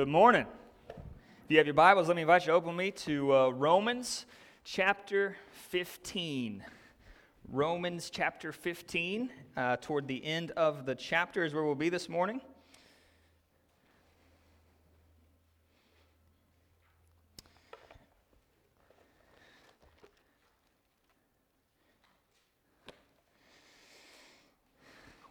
Good morning. If you have your Bibles, let me invite you to open me to uh, Romans chapter 15. Romans chapter 15, uh, toward the end of the chapter, is where we'll be this morning.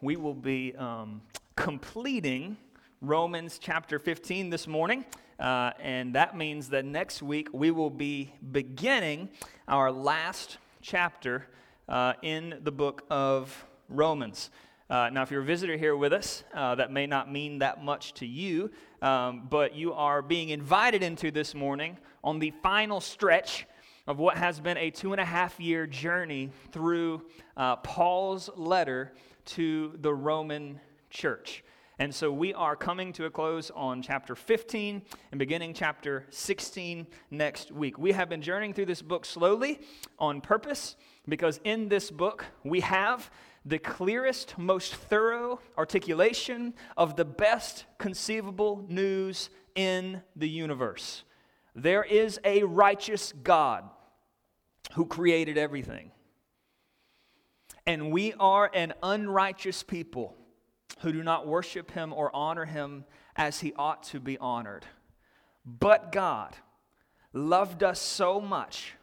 We will be um, completing Romans chapter 15 this morning. Uh, and that means that next week we will be beginning our last chapter uh, in the book of Romans. Uh, now, if you're a visitor here with us, uh, that may not mean that much to you, um, but you are being invited into this morning on the final stretch of what has been a two and a half year journey through uh, Paul's letter to the Roman church. And so we are coming to a close on chapter 15 and beginning chapter 16 next week. We have been journeying through this book slowly on purpose because in this book we have the clearest, most thorough articulation of the best conceivable news in the universe. There is a righteous God who created everything. And we are an unrighteous people who do not worship him or honor him as he ought to be honored. But God loved us so much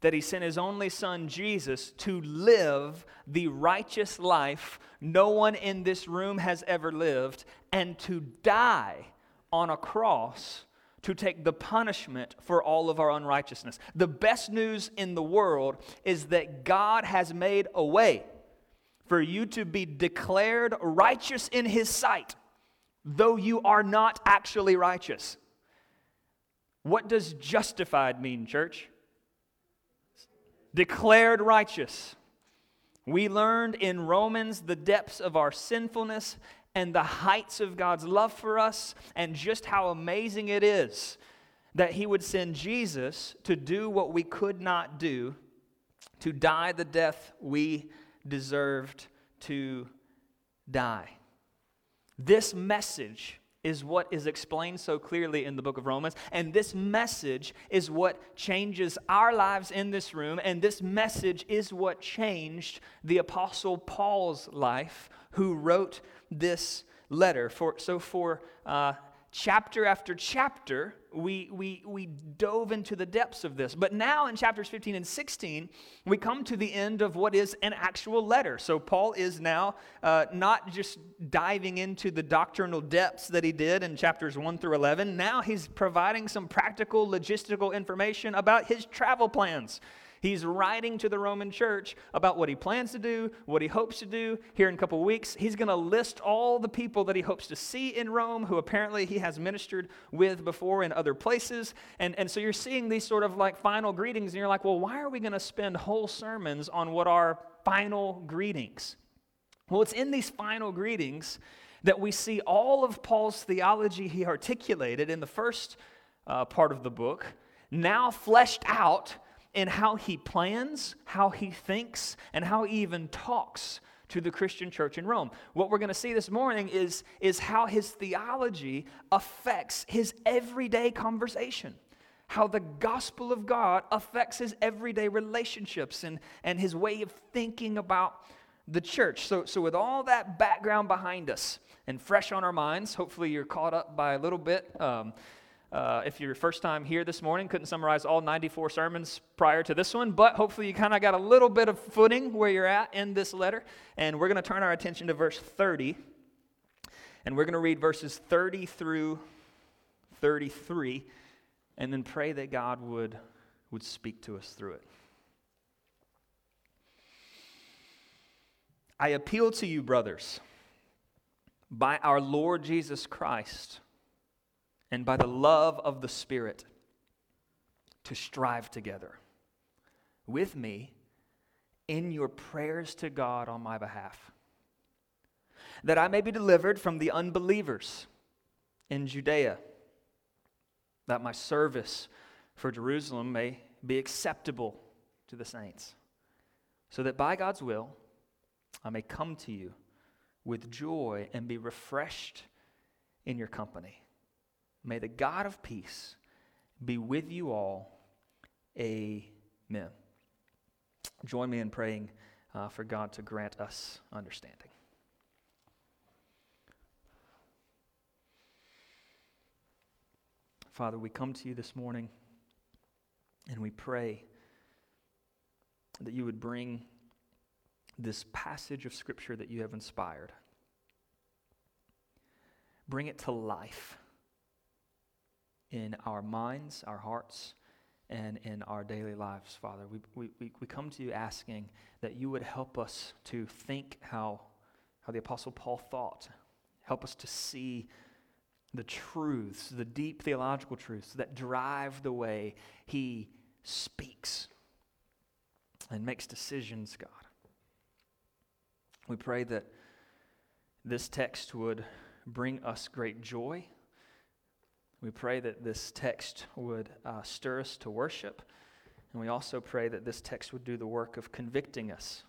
that he sent his only son, Jesus, to live the righteous life no one in this room has ever lived, and to die on a cross to take the punishment for all of our unrighteousness. The best news in the world is that God has made a way for you to be declared righteous in his sight, though you are not actually righteous. What does justified mean, church? Declared righteous. We learned in Romans the depths of our sinfulness and the heights of God's love for us, and just how amazing it is that He would send Jesus to do what we could not do, to die the death we deserved to die. This message is what is explained so clearly in the book of Romans. And this message is what changes our lives in this room. And this message is what changed the Apostle Paul's life, who wrote this letter. For, so, for uh, chapter after chapter, we, we, we dove into the depths of this. But now in chapters 15 and 16, we come to the end of what is an actual letter. So Paul is now uh, not just diving into the doctrinal depths that he did in chapters 1 through 11. Now he's providing some practical, logistical information about his travel plans. He's writing to the Roman church about what he plans to do, what he hopes to do. Here in a couple weeks, he's going to list all the people that he hopes to see in Rome, who apparently he has ministered with before in other places. And, and so you're seeing these sort of like final greetings, and you're like, well, why are we going to spend whole sermons on what are final greetings? Well, it's in these final greetings that we see all of Paul's theology he articulated in the first uh, part of the book now fleshed out in how he plans, how he thinks, and how he even talks to the Christian church in Rome. What we're going to see this morning is, is how his theology affects his everyday conversation, how the gospel of God affects his everyday relationships and, and his way of thinking about the church. So, so, with all that background behind us and fresh on our minds, hopefully you're caught up by a little bit. Um, uh, if you're first time here this morning, couldn't summarize all 94 sermons prior to this one, but hopefully you kind of got a little bit of footing where you're at in this letter. And we're going to turn our attention to verse 30. And we're going to read verses 30 through 33 and then pray that God would, would speak to us through it. I appeal to you, brothers, by our Lord Jesus Christ and by the love of the Spirit to strive together with me in your prayers to God on my behalf, that I may be delivered from the unbelievers in Judea, that my service for Jerusalem may be acceptable to the saints, so that by God's will I may come to you with joy and be refreshed in your company May the God of peace be with you all. Amen. Join me in praying uh, for God to grant us understanding. Father, we come to you this morning and we pray that you would bring this passage of Scripture that you have inspired, bring it to life in our minds, our hearts, and in our daily lives, Father. We, we, we come to you asking that you would help us to think how, how the Apostle Paul thought. Help us to see the truths, the deep theological truths that drive the way he speaks and makes decisions, God. We pray that this text would bring us great joy. We pray that this text would uh, stir us to worship. And we also pray that this text would do the work of convicting us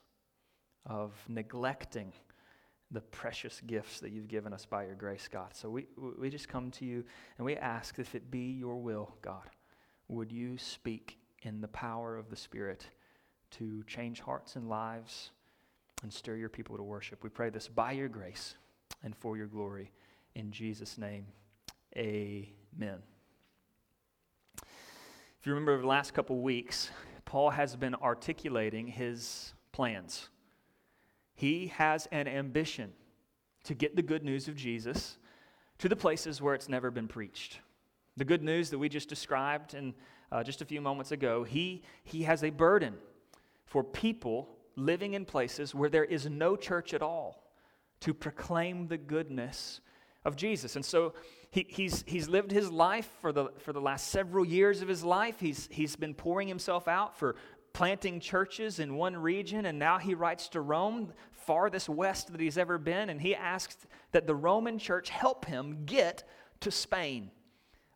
of neglecting the precious gifts that you've given us by your grace, God. So we, we just come to you and we ask if it be your will, God, would you speak in the power of the Spirit to change hearts and lives and stir your people to worship? We pray this by your grace and for your glory. In Jesus' name, amen. If you remember the last couple weeks, Paul has been articulating his plans he has an ambition to get the good news of Jesus to the places where it's never been preached. The good news that we just described in, uh, just a few moments ago, he, he has a burden for people living in places where there is no church at all to proclaim the goodness of Jesus. And so he, he's, he's lived his life for the, for the last several years of his life. He's, he's been pouring himself out for planting churches in one region, and now he writes to Rome, farthest west that he's ever been, and he asks that the Roman church help him get to Spain,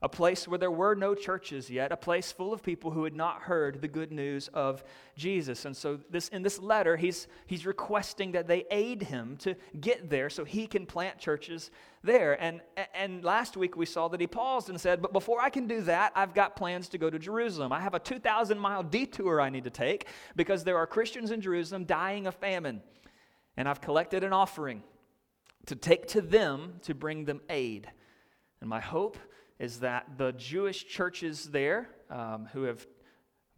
a place where there were no churches yet, a place full of people who had not heard the good news of Jesus. And so this in this letter, he's he's requesting that they aid him to get there so he can plant churches there. And, and last week we saw that he paused and said, But before I can do that, I've got plans to go to Jerusalem. I have a 2,000 mile detour I need to take because there are Christians in Jerusalem dying of famine. And I've collected an offering to take to them to bring them aid. And my hope is that the Jewish churches there um, who have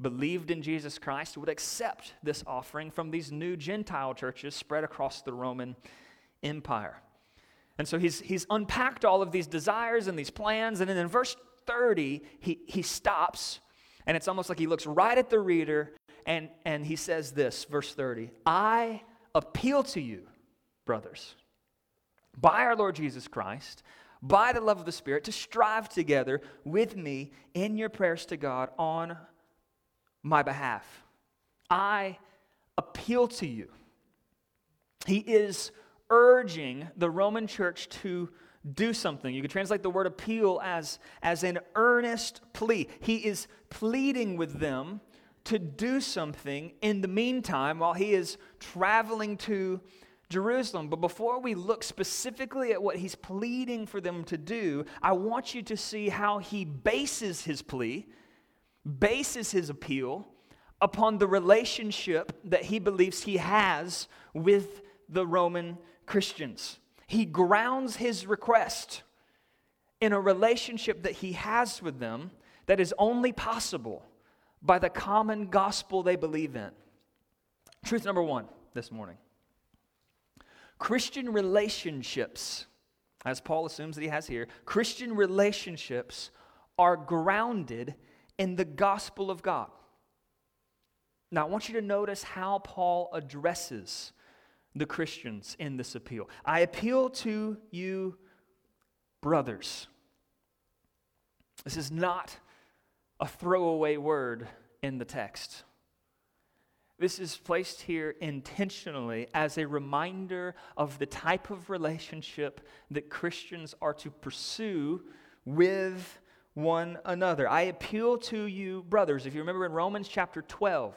believed in Jesus Christ would accept this offering from these new Gentile churches spread across the Roman Empire. And so he's, he's unpacked all of these desires and these plans. And then in verse 30, he, he stops, and it's almost like he looks right at the reader and, and he says this, verse 30 I appeal to you, brothers, by our Lord Jesus Christ, by the love of the Spirit, to strive together with me in your prayers to God on my behalf. I appeal to you. He is urging the Roman church to do something. You could translate the word appeal as, as an earnest plea. He is pleading with them to do something in the meantime while he is traveling to Jerusalem. But before we look specifically at what he's pleading for them to do, I want you to see how he bases his plea, bases his appeal upon the relationship that he believes he has with the Roman Christians. He grounds his request in a relationship that he has with them that is only possible by the common gospel they believe in. Truth number one this morning Christian relationships, as Paul assumes that he has here, Christian relationships are grounded in the gospel of God. Now, I want you to notice how Paul addresses the Christians in this appeal. I appeal to you, brothers. This is not a throwaway word in the text. This is placed here intentionally as a reminder of the type of relationship that Christians are to pursue with one another. I appeal to you, brothers. If you remember in Romans chapter 12,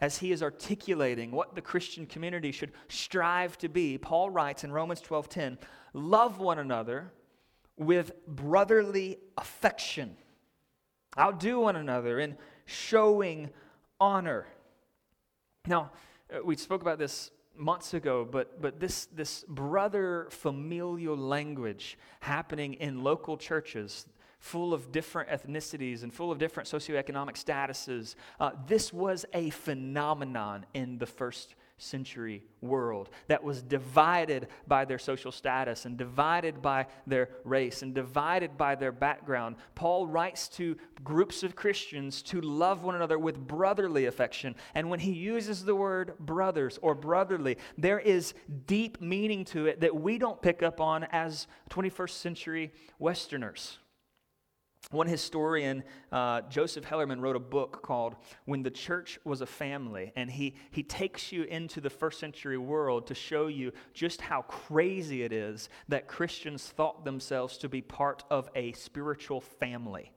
as he is articulating what the Christian community should strive to be, Paul writes in Romans 12:10, "Love one another with brotherly affection. Outdo one another in showing honor. Now, uh, we spoke about this months ago, but, but this, this brother familial language happening in local churches full of different ethnicities and full of different socioeconomic statuses, uh, this was a phenomenon in the first century world that was divided by their social status and divided by their race and divided by their background. Paul writes to groups of Christians to love one another with brotherly affection. And when he uses the word brothers or brotherly, there is deep meaning to it that we don't pick up on as 21st century Westerners. One historian, uh, Joseph Hellerman, wrote a book called When the Church Was a Family, and he, he takes you into the first century world to show you just how crazy it is that Christians thought themselves to be part of a spiritual family.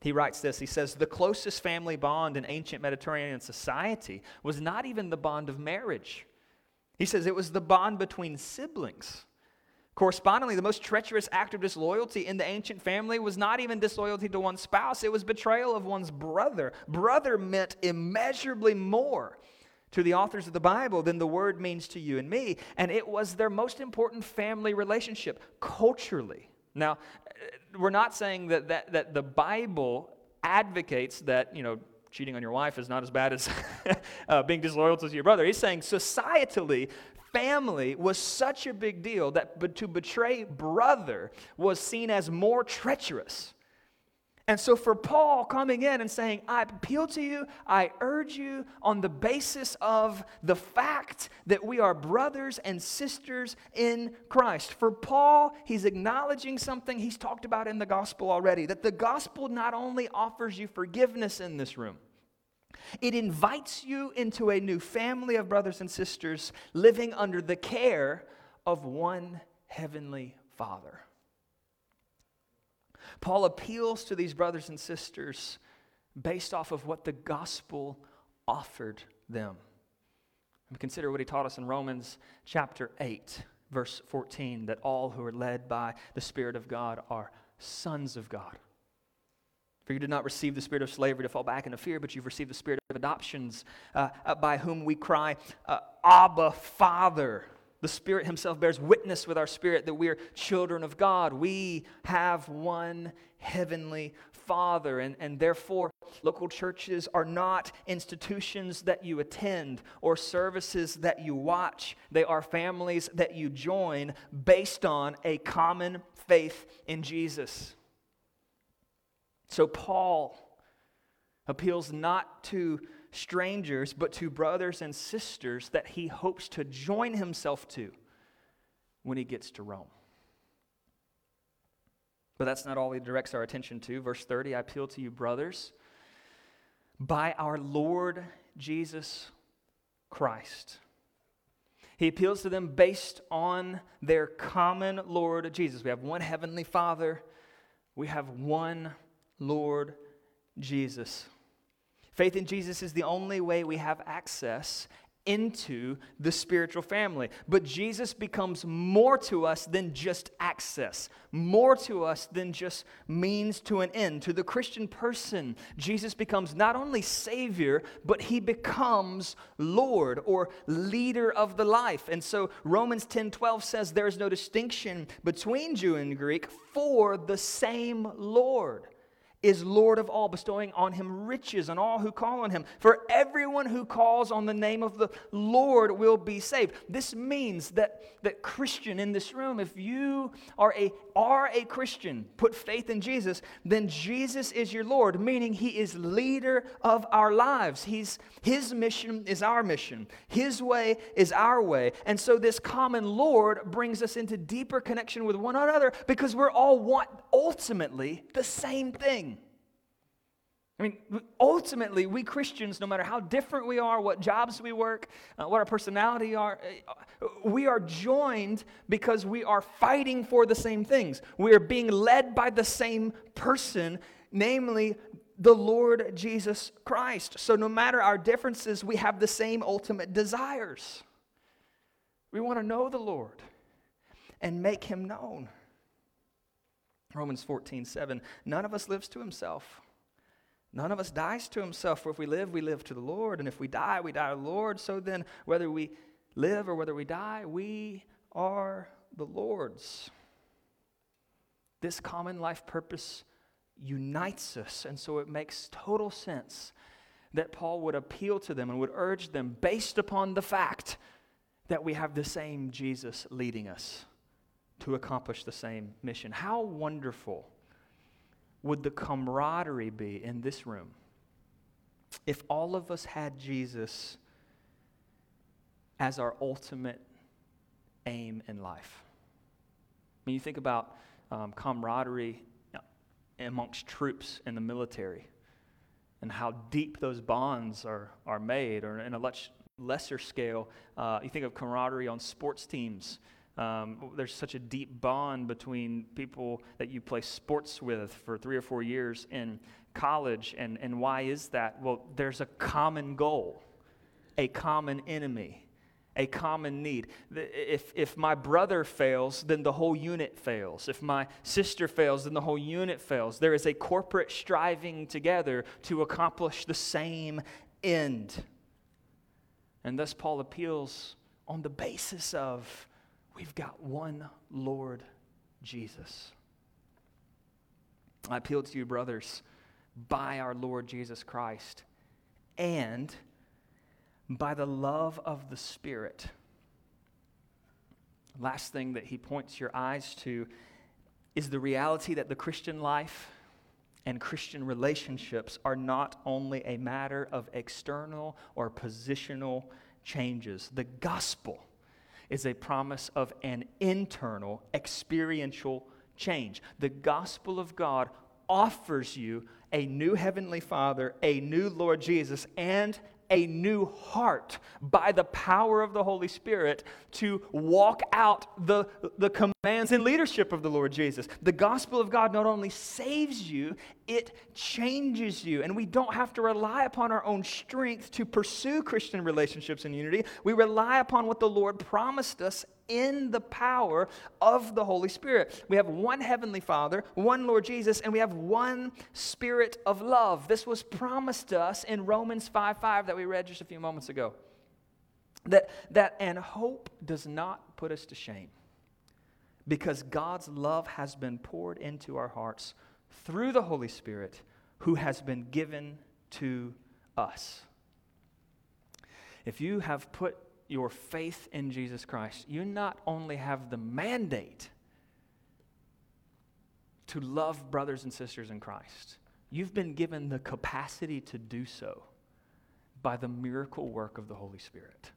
He writes this He says, The closest family bond in ancient Mediterranean society was not even the bond of marriage. He says it was the bond between siblings. Correspondingly, the most treacherous act of disloyalty in the ancient family was not even disloyalty to one's spouse, it was betrayal of one's brother. Brother meant immeasurably more to the authors of the Bible than the word means to you and me, and it was their most important family relationship culturally. Now, we're not saying that, that, that the Bible advocates that, you know, cheating on your wife is not as bad as uh, being disloyal to your brother. He's saying societally, family was such a big deal that to betray brother was seen as more treacherous. And so, for Paul coming in and saying, I appeal to you, I urge you on the basis of the fact that we are brothers and sisters in Christ. For Paul, he's acknowledging something he's talked about in the gospel already that the gospel not only offers you forgiveness in this room, it invites you into a new family of brothers and sisters living under the care of one heavenly Father. Paul appeals to these brothers and sisters based off of what the gospel offered them. Consider what he taught us in Romans chapter 8, verse 14 that all who are led by the Spirit of God are sons of God. For you did not receive the spirit of slavery to fall back into fear, but you've received the spirit of adoptions, uh, uh, by whom we cry, uh, Abba, Father. The Spirit Himself bears witness with our spirit that we are children of God. We have one heavenly Father, and, and therefore, local churches are not institutions that you attend or services that you watch. They are families that you join based on a common faith in Jesus. So Paul appeals not to strangers, but to brothers and sisters that he hopes to join himself to when he gets to Rome. But that's not all he directs our attention to. Verse 30 I appeal to you, brothers, by our Lord Jesus Christ. He appeals to them based on their common Lord Jesus. We have one heavenly Father, we have one Lord Jesus. Faith in Jesus is the only way we have access into the spiritual family. But Jesus becomes more to us than just access, more to us than just means to an end. To the Christian person, Jesus becomes not only Savior, but he becomes Lord or leader of the life. And so Romans 10 12 says there is no distinction between Jew and Greek, for the same Lord is Lord of all, bestowing on him riches on all who call on him. For everyone who calls on the name of the Lord will be saved. This means that, that Christian in this room, if you are a, are a Christian, put faith in Jesus, then Jesus is your Lord, meaning he is leader of our lives. He's, his mission is our mission, his way is our way. And so this common Lord brings us into deeper connection with one another because we're all want ultimately the same thing. I mean, ultimately, we Christians, no matter how different we are, what jobs we work, uh, what our personality are, uh, we are joined because we are fighting for the same things. We are being led by the same person, namely the Lord Jesus Christ. So, no matter our differences, we have the same ultimate desires. We want to know the Lord and make him known. Romans 14, 7. None of us lives to himself. None of us dies to himself, for if we live, we live to the Lord, and if we die, we die to the Lord. So then, whether we live or whether we die, we are the Lord's. This common life purpose unites us, and so it makes total sense that Paul would appeal to them and would urge them based upon the fact that we have the same Jesus leading us to accomplish the same mission. How wonderful would the camaraderie be in this room if all of us had Jesus as our ultimate aim in life? When you think about um, camaraderie amongst troops in the military and how deep those bonds are, are made, or in a much lesser scale, uh, you think of camaraderie on sports teams. Um, there's such a deep bond between people that you play sports with for three or four years in college. And, and why is that? Well, there's a common goal, a common enemy, a common need. If, if my brother fails, then the whole unit fails. If my sister fails, then the whole unit fails. There is a corporate striving together to accomplish the same end. And thus, Paul appeals on the basis of we've got one Lord Jesus. I appeal to you, brothers, by our Lord Jesus Christ and by the love of the Spirit. Last thing that he points your eyes to is the reality that the Christian life and Christian relationships are not only a matter of external or positional changes. The gospel is a promise of an internal experiential change. The gospel of God offers you a new heavenly Father, a new Lord Jesus, and a new heart by the power of the Holy Spirit to walk out the, the commands and leadership of the Lord Jesus. The gospel of God not only saves you, it changes you. And we don't have to rely upon our own strength to pursue Christian relationships and unity. We rely upon what the Lord promised us in the power of the Holy Spirit. We have one Heavenly Father, one Lord Jesus, and we have one Spirit of love. This was promised us in Romans 5 5 that we read just a few moments ago. That, that and hope does not put us to shame because God's love has been poured into our hearts through the Holy Spirit who has been given to us. If you have put your faith in Jesus Christ, you not only have the mandate to love brothers and sisters in Christ, you've been given the capacity to do so by the miracle work of the Holy Spirit.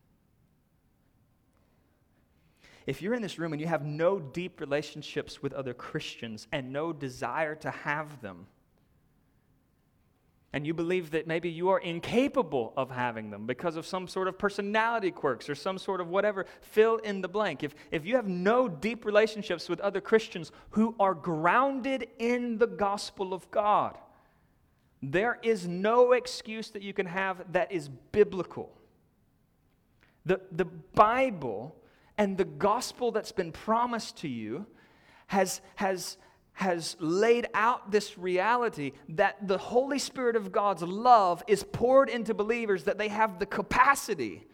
If you're in this room and you have no deep relationships with other Christians and no desire to have them, and you believe that maybe you are incapable of having them because of some sort of personality quirks or some sort of whatever, fill in the blank. If, if you have no deep relationships with other Christians who are grounded in the gospel of God, there is no excuse that you can have that is biblical. The, the Bible and the gospel that's been promised to you has, has, has laid out this reality that the Holy Spirit of God's love is poured into believers, that they have the capacity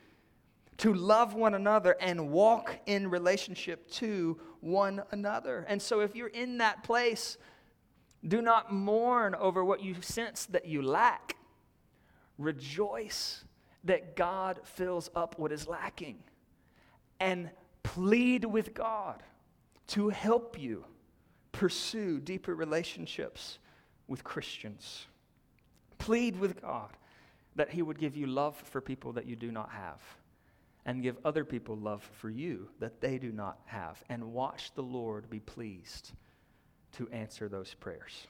to love one another and walk in relationship to one another. And so, if you're in that place, do not mourn over what you sense that you lack. Rejoice that God fills up what is lacking. And plead with God to help you pursue deeper relationships with Christians. Plead with God that He would give you love for people that you do not have and give other people love for you that they do not have. And watch the Lord be pleased to answer those prayers.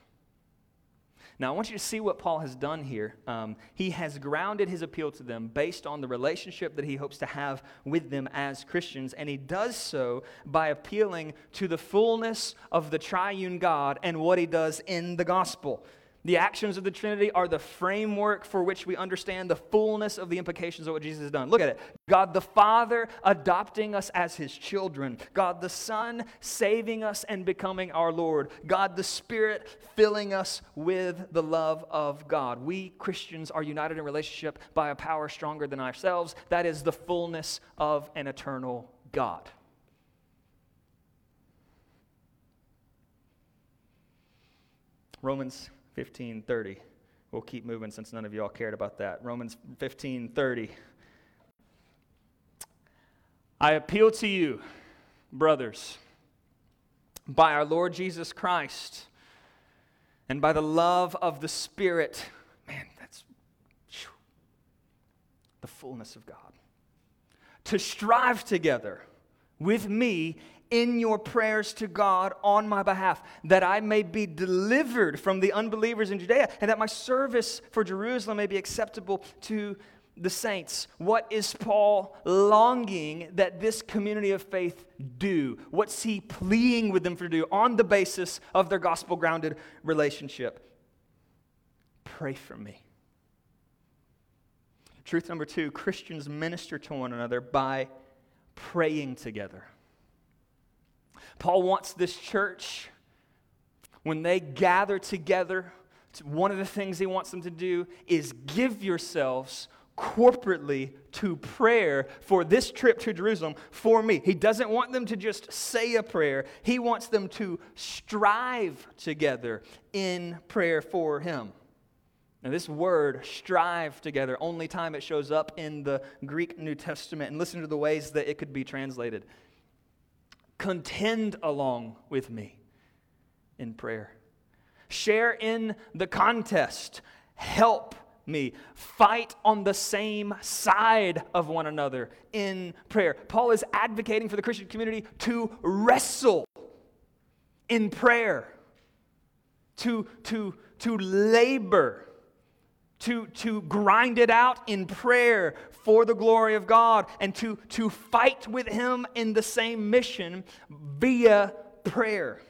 Now, I want you to see what Paul has done here. Um, he has grounded his appeal to them based on the relationship that he hopes to have with them as Christians, and he does so by appealing to the fullness of the triune God and what he does in the gospel. The actions of the Trinity are the framework for which we understand the fullness of the implications of what Jesus has done. Look at it God the Father adopting us as his children, God the Son saving us and becoming our Lord, God the Spirit filling us with the love of God. We Christians are united in relationship by a power stronger than ourselves. That is the fullness of an eternal God. Romans 15:30. We'll keep moving since none of y'all cared about that. Romans 15:30. I appeal to you, brothers, by our Lord Jesus Christ and by the love of the Spirit. Man, that's whew, the fullness of God. To strive together with me in your prayers to God on my behalf, that I may be delivered from the unbelievers in Judea, and that my service for Jerusalem may be acceptable to the saints. What is Paul longing that this community of faith do? What's he pleading with them for to do on the basis of their gospel grounded relationship? Pray for me. Truth number two Christians minister to one another by praying together. Paul wants this church, when they gather together, one of the things he wants them to do is give yourselves corporately to prayer for this trip to Jerusalem for me. He doesn't want them to just say a prayer, he wants them to strive together in prayer for him. Now, this word, strive together, only time it shows up in the Greek New Testament. And listen to the ways that it could be translated contend along with me in prayer. Share in the contest. Help me. Fight on the same side of one another in prayer. Paul is advocating for the Christian community to wrestle in prayer, to, to, to labor to, to grind it out in prayer for the glory of God and to, to fight with Him in the same mission via prayer.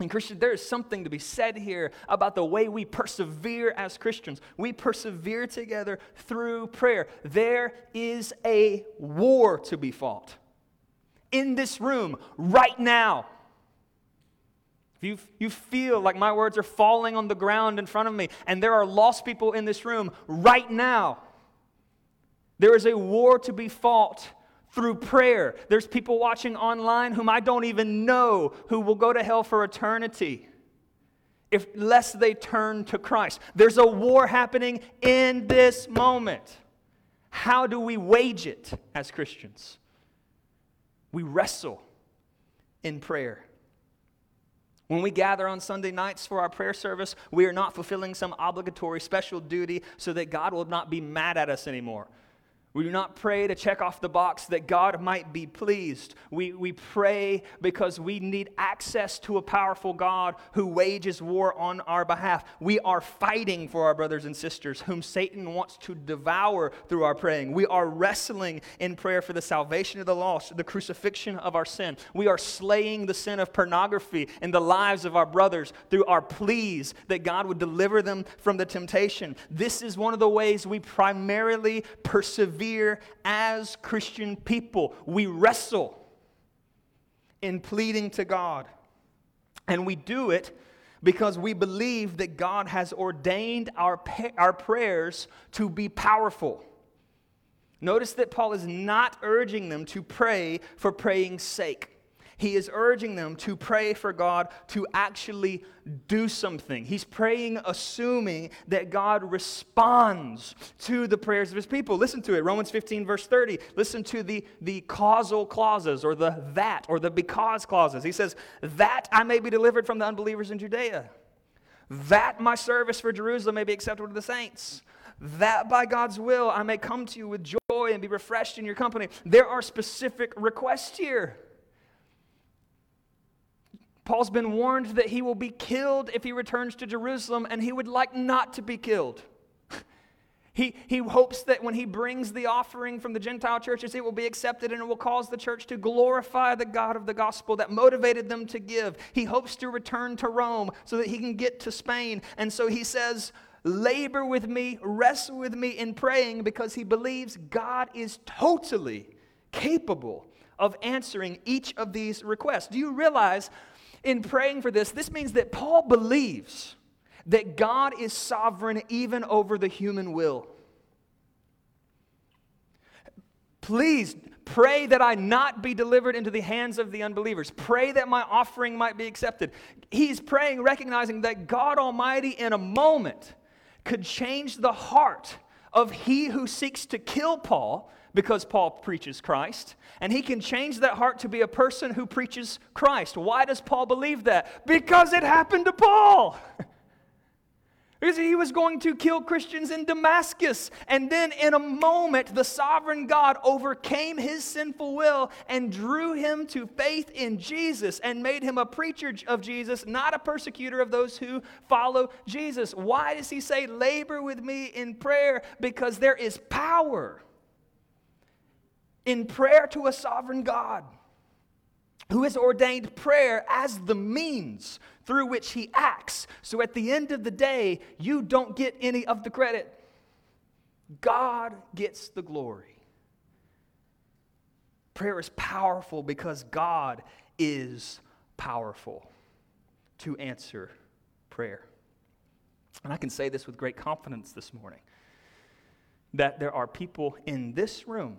And Christian, there is something to be said here about the way we persevere as Christians. We persevere together through prayer. There is a war to be fought in this room right now. If you, you feel like my words are falling on the ground in front of me, and there are lost people in this room right now, there is a war to be fought through prayer. There's people watching online whom I don't even know who will go to hell for eternity if lest they turn to Christ. There's a war happening in this moment. How do we wage it as Christians? We wrestle in prayer. When we gather on Sunday nights for our prayer service, we are not fulfilling some obligatory special duty so that God will not be mad at us anymore. We do not pray to check off the box that God might be pleased. We, we pray because we need access to a powerful God who wages war on our behalf. We are fighting for our brothers and sisters whom Satan wants to devour through our praying. We are wrestling in prayer for the salvation of the lost, the crucifixion of our sin. We are slaying the sin of pornography in the lives of our brothers through our pleas that God would deliver them from the temptation. This is one of the ways we primarily persevere persevere as Christian people. We wrestle in pleading to God. And we do it because we believe that God has ordained our, our prayers to be powerful. Notice that Paul is not urging them to pray for praying's sake he is urging them to pray for God to actually do something. He's praying, assuming that God responds to the prayers of his people. Listen to it Romans 15, verse 30. Listen to the, the causal clauses or the that or the because clauses. He says, That I may be delivered from the unbelievers in Judea, that my service for Jerusalem may be acceptable to the saints that by God's will I may come to you with joy and be refreshed in your company. There are specific requests here. Paul's been warned that he will be killed if he returns to Jerusalem, and he would like not to be killed. He, he hopes that when he brings the offering from the Gentile churches, it will be accepted and it will cause the church to glorify the God of the gospel that motivated them to give. He hopes to return to Rome so that he can get to Spain. And so he says, Labor with me, wrestle with me in praying because he believes God is totally capable of answering each of these requests. Do you realize in praying for this, this means that Paul believes that God is sovereign even over the human will. Please pray that I not be delivered into the hands of the unbelievers. Pray that my offering might be accepted. He's praying, recognizing that God Almighty, in a moment, could change the heart of he who seeks to kill Paul because Paul preaches Christ, and he can change that heart to be a person who preaches Christ. Why does Paul believe that? Because it happened to Paul. Because he was going to kill Christians in Damascus. And then, in a moment, the sovereign God overcame his sinful will and drew him to faith in Jesus and made him a preacher of Jesus, not a persecutor of those who follow Jesus. Why does he say, Labor with me in prayer? Because there is power in prayer to a sovereign God who has ordained prayer as the means through which he acts. So at the end of the day, you don't get any of the credit. God gets the glory. Prayer is powerful because God is powerful to answer prayer. And I can say this with great confidence this morning that there are people in this room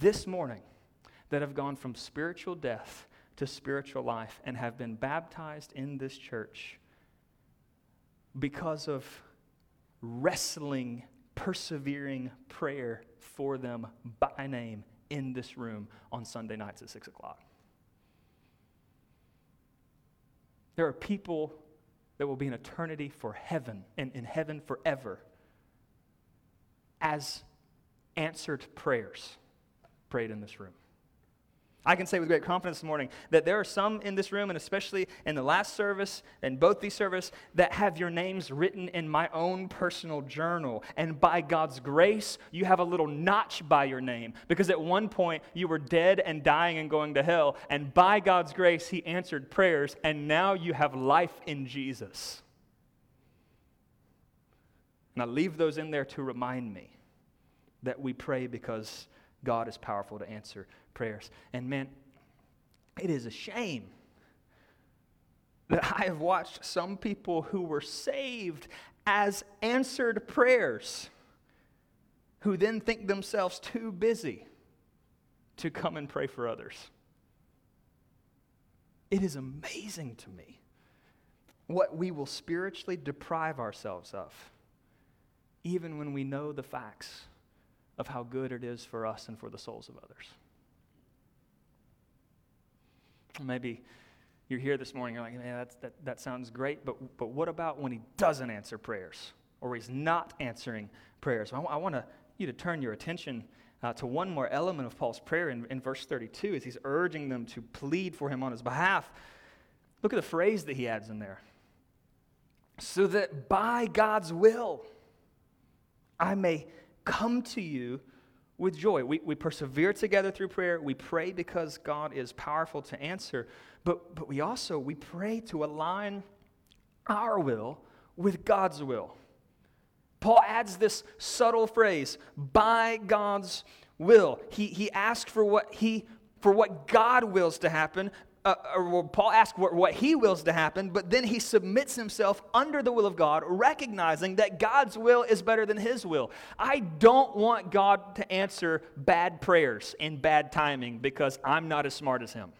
this morning that have gone from spiritual death to spiritual life and have been baptized in this church because of wrestling, persevering prayer for them by name in this room on Sunday nights at 6 o'clock. There are people that will be in eternity for heaven and in heaven forever as answered prayers prayed in this room. I can say with great confidence this morning that there are some in this room, and especially in the last service and both these services, that have your names written in my own personal journal. And by God's grace, you have a little notch by your name because at one point you were dead and dying and going to hell. And by God's grace, He answered prayers, and now you have life in Jesus. And I leave those in there to remind me that we pray because God is powerful to answer prayers. And man, it is a shame that I have watched some people who were saved as answered prayers who then think themselves too busy to come and pray for others. It is amazing to me what we will spiritually deprive ourselves of, even when we know the facts of how good it is for us and for the souls of others. Maybe you're here this morning, you're like, man, that, that sounds great, but, but what about when he doesn't answer prayers or he's not answering prayers? I, want you to turn your attention uh, to one more element of Paul's prayer in, in verse 32 as he's urging them to plead for him on his behalf. Look at the phrase that he adds in there. So that by God's will I may come to you with joy. We, we persevere together through prayer. We pray because God is powerful to answer. But, but we also, we pray to align our will with God's will. Paul adds this subtle phrase, by God's will. He, he asks for what, he, for what God wills to happen, uh, or Paul asks what, what he wills to happen, but then he submits himself under the will of God, recognizing that God's will is better than his will. I don't want God to answer bad prayers in bad timing because I'm not as smart as him.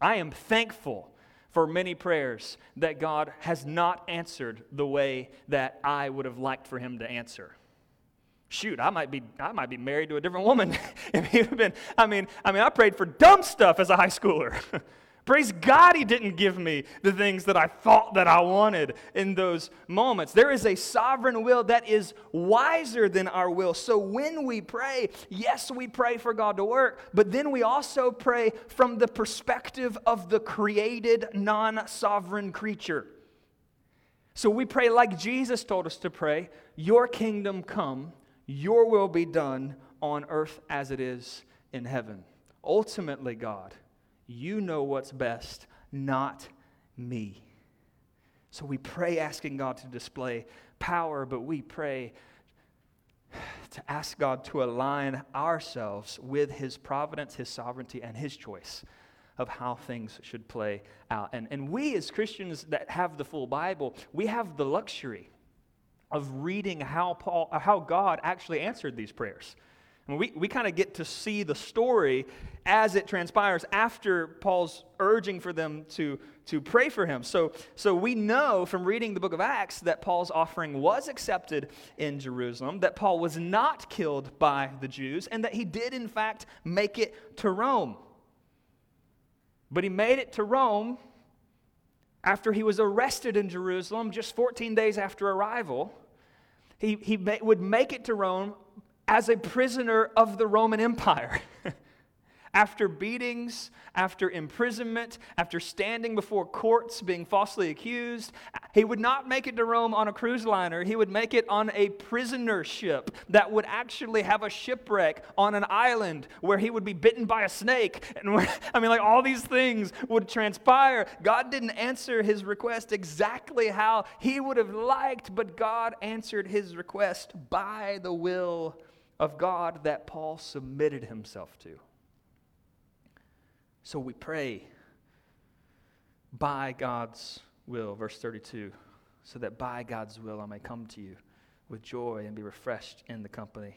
I am thankful for many prayers that God has not answered the way that I would have liked for him to answer shoot, I might be, I might be married to a different woman if he had been. I mean, I mean, I prayed for dumb stuff as a high schooler. Praise God, He didn't give me the things that I thought that I wanted in those moments. There is a sovereign will that is wiser than our will. So when we pray, yes, we pray for God to work, but then we also pray from the perspective of the created, non sovereign creature. So we pray like Jesus told us to pray Your kingdom come, your will be done on earth as it is in heaven. Ultimately, God, you know what's best, not me. So we pray asking God to display power, but we pray to ask God to align ourselves with His providence, His sovereignty, and His choice of how things should play out. And, and we, as Christians that have the full Bible, we have the luxury of reading how, Paul, how God actually answered these prayers. We, we kind of get to see the story as it transpires after Paul's urging for them to, to pray for him. So, so we know from reading the book of Acts that Paul's offering was accepted in Jerusalem, that Paul was not killed by the Jews, and that he did, in fact, make it to Rome. But he made it to Rome after he was arrested in Jerusalem just 14 days after arrival. He, he would make it to Rome as a prisoner of the Roman Empire. after beatings, after imprisonment, after standing before courts being falsely accused, he would not make it to Rome on a cruise liner. He would make it on a prisoner ship that would actually have a shipwreck on an island where he would be bitten by a snake. And where, I mean, like all these things would transpire. God didn't answer his request exactly how he would have liked, but God answered his request by the will of God that Paul submitted himself to. So we pray by God's will, verse 32, so that by God's will I may come to you with joy and be refreshed in the company.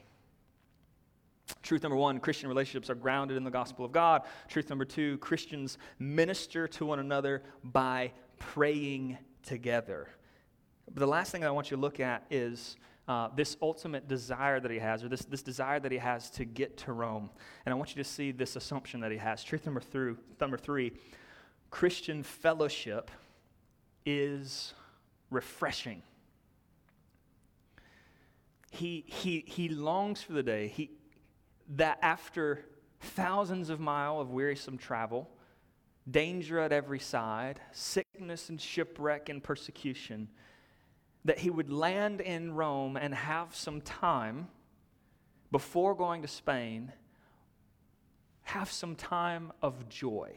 Truth number one Christian relationships are grounded in the gospel of God. Truth number two Christians minister to one another by praying together. But the last thing I want you to look at is uh, this ultimate desire that he has, or this, this desire that he has to get to Rome. And I want you to see this assumption that he has. Truth number, three, number three Christian fellowship is refreshing. He, he, he longs for the day he, that after thousands of miles of wearisome travel, danger at every side, sickness and shipwreck and persecution, that he would land in Rome and have some time before going to Spain, have some time of joy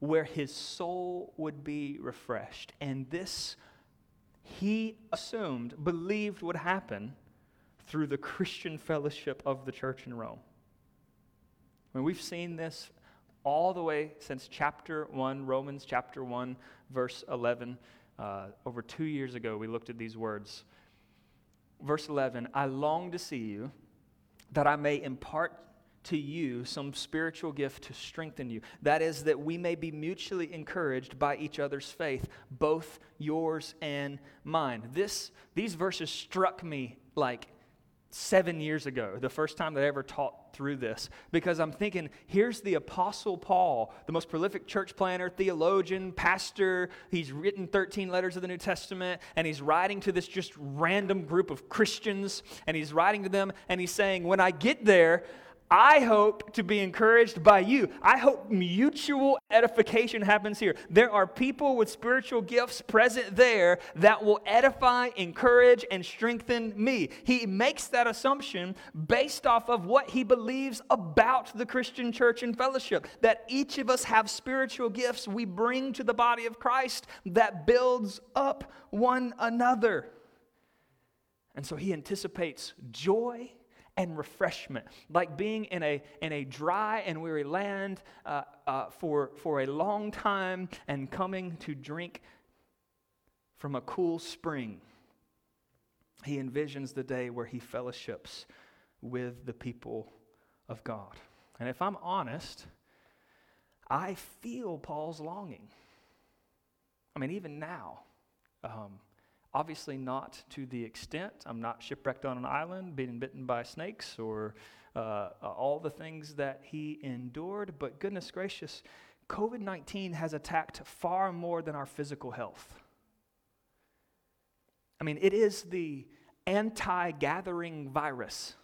where his soul would be refreshed. And this, he assumed, believed would happen through the Christian fellowship of the church in Rome. I mean, we've seen this all the way since chapter 1, Romans chapter 1, verse 11. Uh, over two years ago, we looked at these words. Verse 11 I long to see you, that I may impart to you some spiritual gift to strengthen you. That is, that we may be mutually encouraged by each other's faith, both yours and mine. This, these verses struck me like seven years ago, the first time that I ever taught through this, because I'm thinking, here's the Apostle Paul, the most prolific church planner, theologian, pastor. He's written 13 letters of the New Testament, and he's writing to this just random group of Christians, and he's writing to them, and he's saying, When I get there, I hope to be encouraged by you. I hope mutual edification happens here. There are people with spiritual gifts present there that will edify, encourage, and strengthen me. He makes that assumption based off of what he believes about the Christian church and fellowship that each of us have spiritual gifts we bring to the body of Christ that builds up one another. And so he anticipates joy and refreshment, like being in a, in a dry and weary land uh, uh, for, for a long time and coming to drink from a cool spring. He envisions the day where he fellowships with the people of God. And if I'm honest, I feel Paul's longing. I mean, even now, um, Obviously, not to the extent. I'm not shipwrecked on an island, being bitten by snakes, or uh, all the things that he endured. But goodness gracious, COVID 19 has attacked far more than our physical health. I mean, it is the anti gathering virus.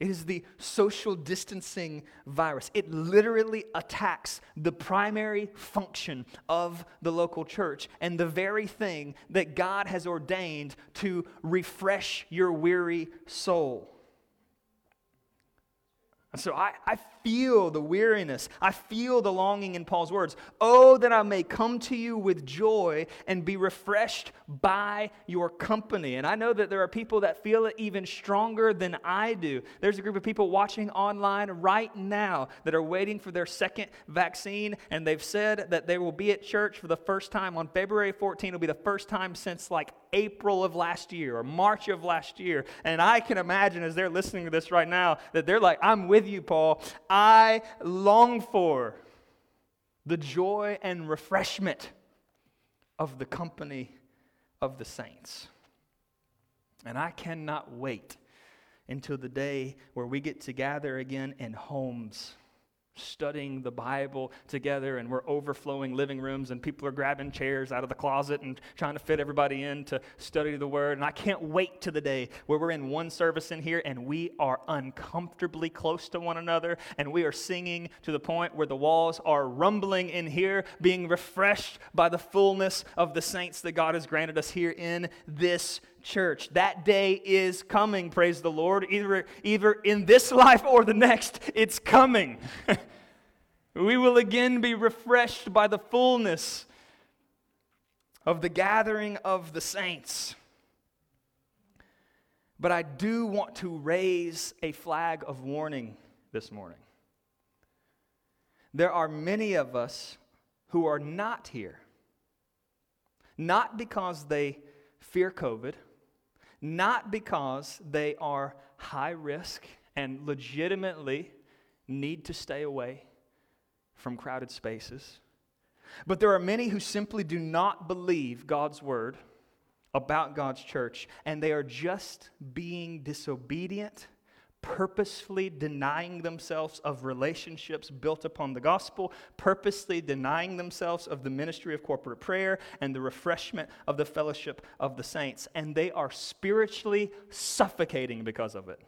It is the social distancing virus. It literally attacks the primary function of the local church and the very thing that God has ordained to refresh your weary soul. And so I, I feel the weariness. I feel the longing in Paul's words. Oh, that I may come to you with joy and be refreshed by your company. And I know that there are people that feel it even stronger than I do. There's a group of people watching online right now that are waiting for their second vaccine, and they've said that they will be at church for the first time on February 14. It'll be the first time since like April of last year or March of last year. And I can imagine as they're listening to this right now that they're like, I'm with you, Paul. I long for the joy and refreshment of the company of the saints. And I cannot wait until the day where we get to gather again in homes studying the Bible together, and we're overflowing living rooms, and people are grabbing chairs out of the closet and trying to fit everybody in to study the Word. And I can't wait to the day where we're in one service in here and we are uncomfortably close to one another, and we are singing to the point where the walls are rumbling in here, being refreshed by the fullness of the saints that God has granted us here in this church. That day is coming, praise the Lord. Either, either in this life or the next, it's coming. we will again be refreshed by the fullness of the gathering of the saints. But I do want to raise a flag of warning this morning. There are many of us who are not here, not because they fear COVID not because they are high risk and legitimately need to stay away from crowded spaces. But there are many who simply do not believe God's word about God's church, and they are just being disobedient purposefully denying themselves of relationships built upon the gospel, purposely denying themselves of the ministry of corporate prayer and the refreshment of the fellowship of the saints. And they are spiritually suffocating because of it.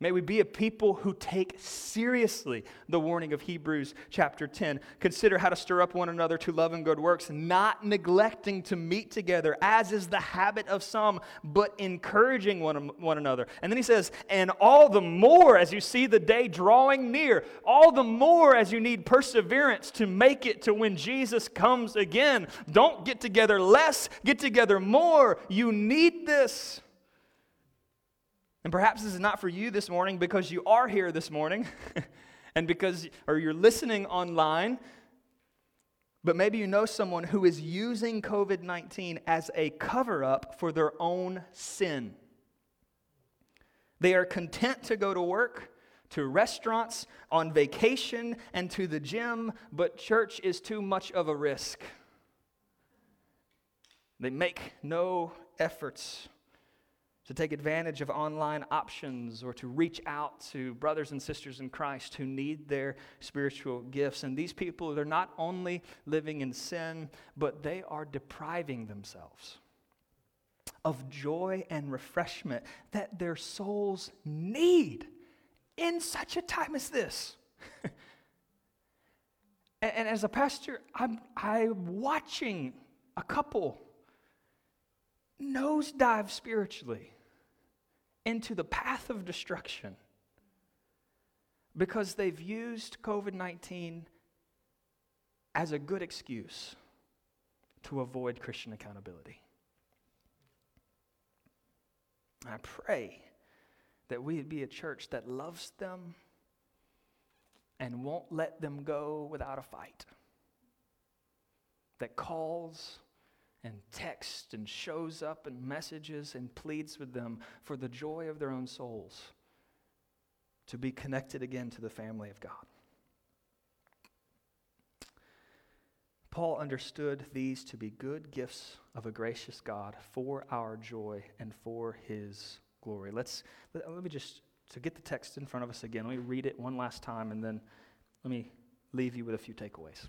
May we be a people who take seriously the warning of Hebrews chapter 10. Consider how to stir up one another to love and good works, not neglecting to meet together, as is the habit of some, but encouraging one, one another. And then he says, and all the more as you see the day drawing near, all the more as you need perseverance to make it to when Jesus comes again. Don't get together less, get together more. You need this. And perhaps this is not for you this morning because you are here this morning and because or you're listening online. But maybe you know someone who is using COVID 19 as a cover up for their own sin. They are content to go to work, to restaurants, on vacation, and to the gym, but church is too much of a risk. They make no efforts to take advantage of online options or to reach out to brothers and sisters in Christ who need their spiritual gifts. And these people, they're not only living in sin, but they are depriving themselves of joy and refreshment that their souls need in such a time as this. and, and, as a pastor, I'm, I'm watching a couple nosedive spiritually into the path of destruction because they've used COVID 19 as a good excuse to avoid Christian accountability. I pray that we'd be a church that loves them and won't let them go without a fight, that calls and texts and shows up and messages and pleads with them for the joy of their own souls to be connected again to the family of God. Paul understood these to be good gifts of a gracious God for our joy and for his glory. Let's let, let me just to get the text in front of us again. Let me read it one last time and then let me leave you with a few takeaways.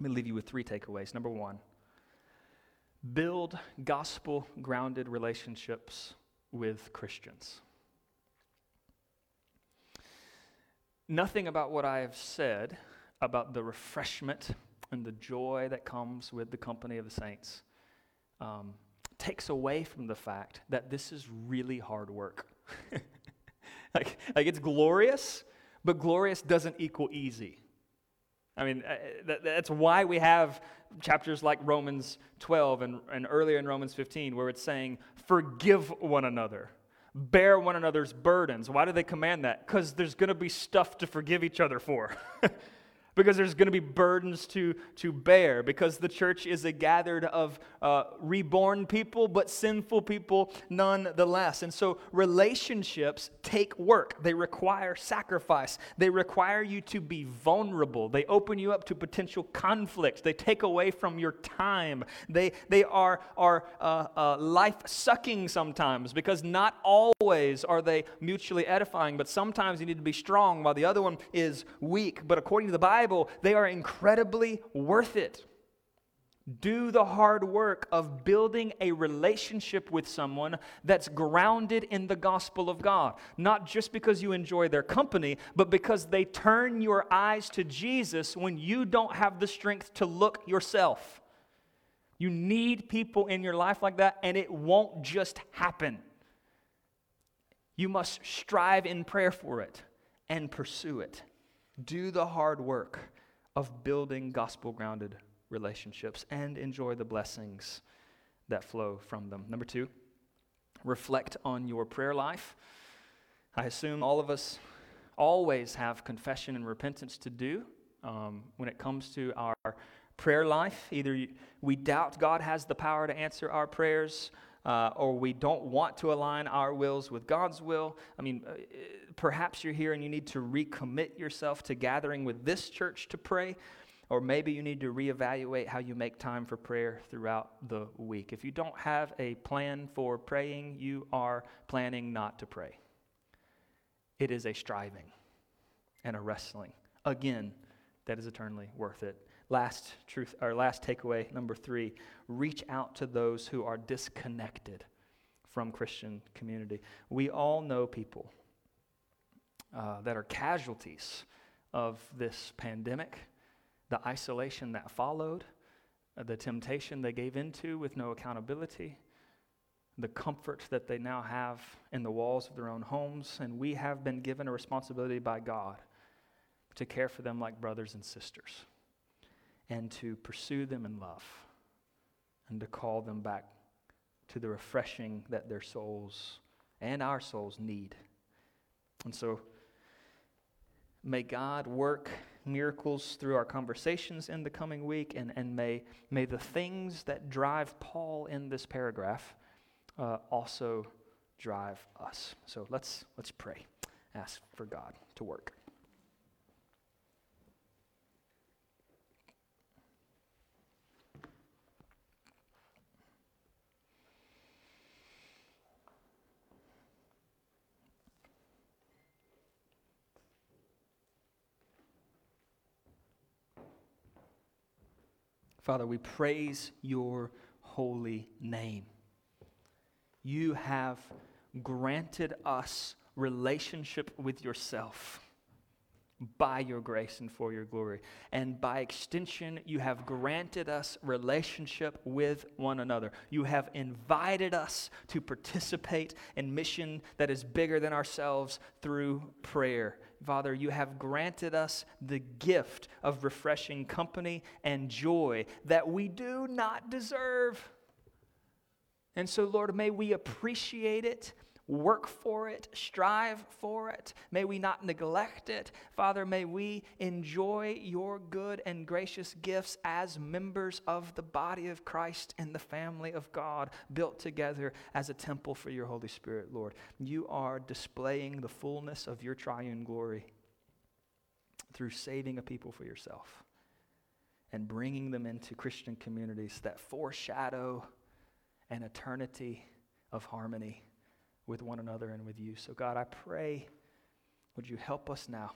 Let me leave you with three takeaways. Number one, build gospel grounded relationships with Christians. Nothing about what I have said about the refreshment and the joy that comes with the company of the saints um, takes away from the fact that this is really hard work. like, like, it's glorious, but glorious doesn't equal easy. I mean, uh, that's why we have chapters like Romans 12 and, and earlier in Romans 15, where it's saying, forgive one another, bear one another's burdens. Why do they command that? Because there's going to be stuff to forgive each other for. because there's going to be burdens to, to bear, because the church is a gathered of uh, reborn people, but sinful people nonetheless. And so relationships take work, they require sacrifice, they require you to be vulnerable, they open you up to potential conflict, they take away from your time, they, they are, are uh, uh, life sucking sometimes, because not always are they mutually edifying, but sometimes you need to be strong while the other one is weak. But according to the Bible, Bible, they are incredibly worth it. Do the hard work of building a relationship with someone that's grounded in the gospel of God. Not just because you enjoy their company, but because they turn your eyes to Jesus when you don't have the strength to look yourself. You need people in your life like that, and it won't just happen. You must strive in prayer for it and pursue it do the hard work of building gospel grounded relationships and enjoy the blessings that flow from them. Number two, reflect on your prayer life. I assume all of us always have confession and repentance to do um, when it comes to our prayer life. Either we doubt God has the power to answer our prayers, uh, or we don't want to align our wills with God's will. I mean, uh, perhaps you're here and you need to recommit yourself to gathering with this church to pray, or maybe you need to reevaluate how you make time for prayer throughout the week. If you don't have a plan for praying, you are planning not to pray. It is a striving and a wrestling. Again, that is eternally worth it. Last truth, or last takeaway, number three, reach out to those who are disconnected from Christian community. We all know people uh, that are casualties of this pandemic, the isolation that followed, uh, the temptation they gave into with no accountability, the comfort that they now have in the walls of their own homes. And we have been given a responsibility by God to care for them like brothers and sisters and to pursue them in love and to call them back to the refreshing that their souls and our souls need. And so, may God work miracles through our conversations in the coming week, and, and may, may the things that drive Paul in this paragraph uh, also drive us. So let's, let's pray, ask for God to work. Father, we praise your holy name. You have granted us relationship with yourself by your grace and for your glory. And by extension, you have granted us relationship with one another. You have invited us to participate in mission that is bigger than ourselves through prayer. Father, you have granted us the gift of refreshing company and joy that we do not deserve. And so, Lord, may we appreciate it work for it, strive for it. May we not neglect it. Father, may we enjoy your good and gracious gifts as members of the body of Christ and the family of God, built together as a temple for your Holy Spirit, Lord. You are displaying the fullness of your triune glory through saving a people for yourself and bringing them into Christian communities that foreshadow an eternity of harmony with one another and with you. So, God, I pray, would you help us now?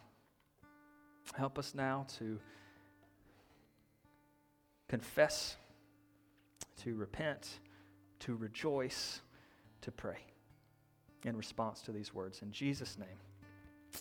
Help us now to confess, to repent, to rejoice, to pray in response to these words. In Jesus' name.